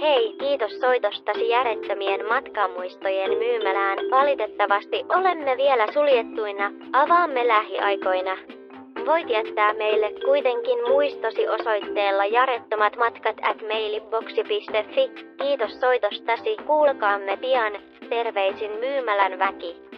Hei, Kiitos soitostasi järjettömien matkamuistojen myymälään. Valitettavasti olemme vielä suljettuina. Avaamme lähiaikoina. Voit jättää meille kuitenkin muistosi osoitteella jarettomat matkat at mailiboxi.fi. Kiitos soitostasi. Kuulkaamme pian. Terveisin myymälän väki.